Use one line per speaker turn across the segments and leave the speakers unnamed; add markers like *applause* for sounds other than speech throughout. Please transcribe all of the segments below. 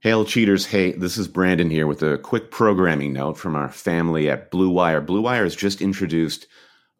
Hail cheaters. Hey, this is Brandon here with a quick programming note from our family at Blue Wire. Blue Wire has just introduced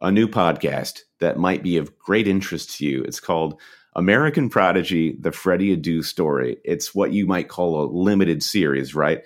a new podcast that might be of great interest to you. It's called American Prodigy, the Freddie Adu story. It's what you might call a limited series, right?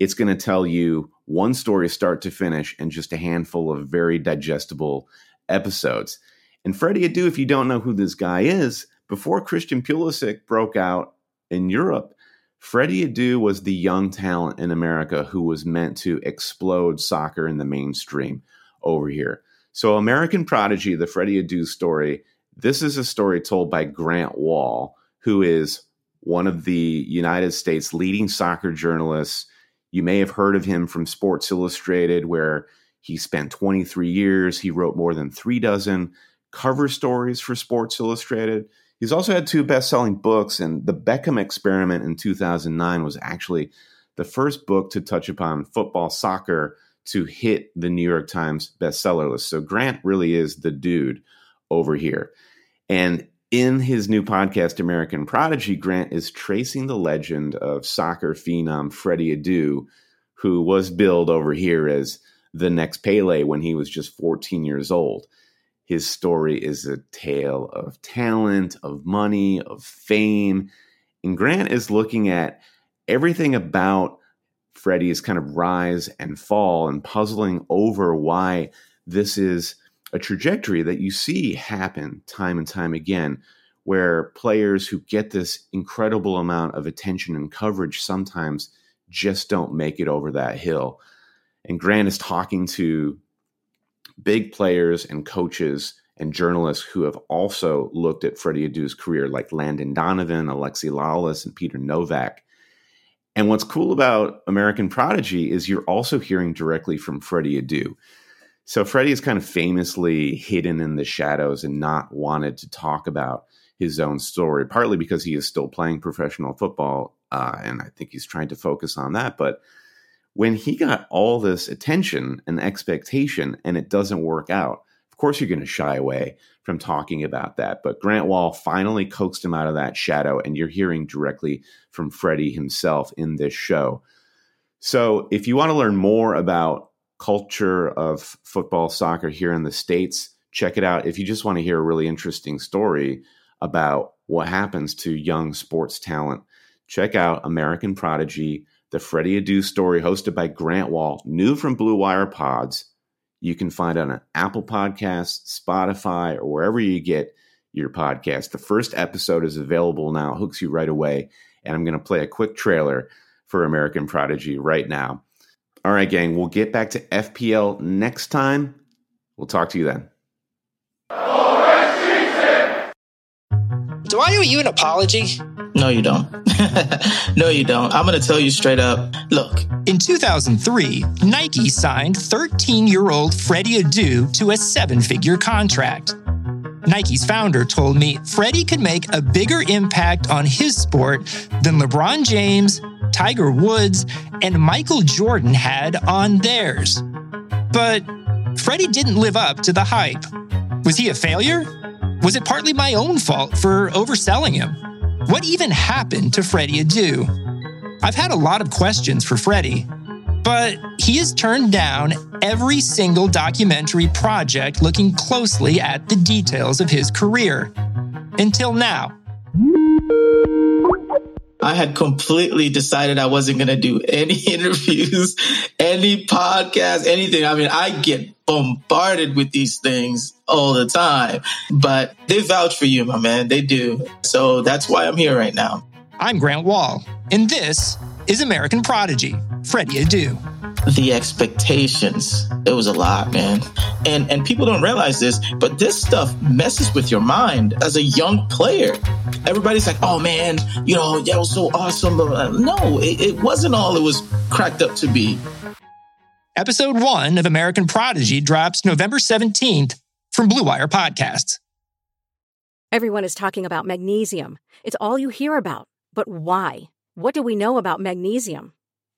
It's going to tell you one story start to finish and just a handful of very digestible episodes. And Freddie Adu, if you don't know who this guy is, before Christian Pulisic broke out in Europe, Freddie Adu was the young talent in America who was meant to explode soccer in the mainstream over here. So, American Prodigy, the Freddie Adu story, this is a story told by Grant Wahl, who is one of the United States' leading soccer journalists. You may have heard of him from Sports Illustrated, where he spent 23 years. He wrote more than three dozen cover stories for Sports Illustrated. He's also had two best selling books, and The Beckham Experiment in 2009 was actually the first book to touch upon football, soccer to hit the New York Times bestseller list. So Grant really is the dude over here. And in his new podcast, American Prodigy, Grant is tracing the legend of soccer phenom Freddie Adu, who was billed over here as the next Pele when he was just 14 years old. His story is a tale of talent, of money, of fame. And Grant is looking at everything about Freddie's kind of rise and fall and puzzling over why this is a trajectory that you see happen time and time again, where players who get this incredible amount of attention and coverage sometimes just don't make it over that hill. And Grant is talking to big players and coaches and journalists who have also looked at Freddie Adu's career, like Landon Donovan, Alexi Lalas, and Peter Nowak. And what's cool about American Prodigy is you're also hearing directly from Freddie Adu. So Freddie is kind of famously hidden in the shadows and not wanted to talk about his own story, partly because he is still playing professional football, uh, and I think he's trying to focus on that. But when he got all this attention and expectation and it doesn't work out, of course you're going to shy away from talking about that. But Grant Wahl finally coaxed him out of that shadow, and you're hearing directly from Freddie himself in this show. So if you want to learn more about culture of football soccer here in the States, check it out. If you just want to hear a really interesting story about what happens to young sports talent, check out American Prodigy the Freddie Adu story, hosted by Grant Wahl, new from Blue Wire Pods. You can find on Apple Podcasts, Spotify, or wherever you get your podcast. The first episode is available now, it hooks you right away. And I'm going to play a quick trailer for American Prodigy right now. All right, gang, we'll get back to FPL next time. We'll talk to you then.
Do I owe you an apology?
No, you don't. *laughs* no, you don't. I'm going to tell you straight up. Look.
In 2003, Nike signed 13 year old Freddie Adu to a seven figure contract. Nike's founder told me Freddie could make a bigger impact on his sport than LeBron James, Tiger Woods, and Michael Jordan had on theirs. But Freddie didn't live up to the hype. Was he a failure? Was it partly my own fault for overselling him? What even happened to Freddie Adu? I've had a lot of questions for Freddie, but he has turned down every single documentary project looking closely at the details of his career. Until now.
I had completely decided I wasn't going to do any *laughs* interviews, any podcast, anything. I mean, I get bombarded with these things all the time, but they vouch for you, my man. They do. So that's why I'm here right now.
I'm Grant Wahl, and this is American Prodigy, Freddie Adu.
The expectations, it was a lot, man. And and people don't realize this, but this stuff messes with your mind as a young player. Everybody's like, "Oh man, you know, that was so awesome." No, it, it wasn't all it was cracked up to be.
Episode one of American Prodigy drops November 17th from Blue Wire Podcasts.
Everyone is talking about magnesium. It's all you hear about. But why? What do we know about magnesium?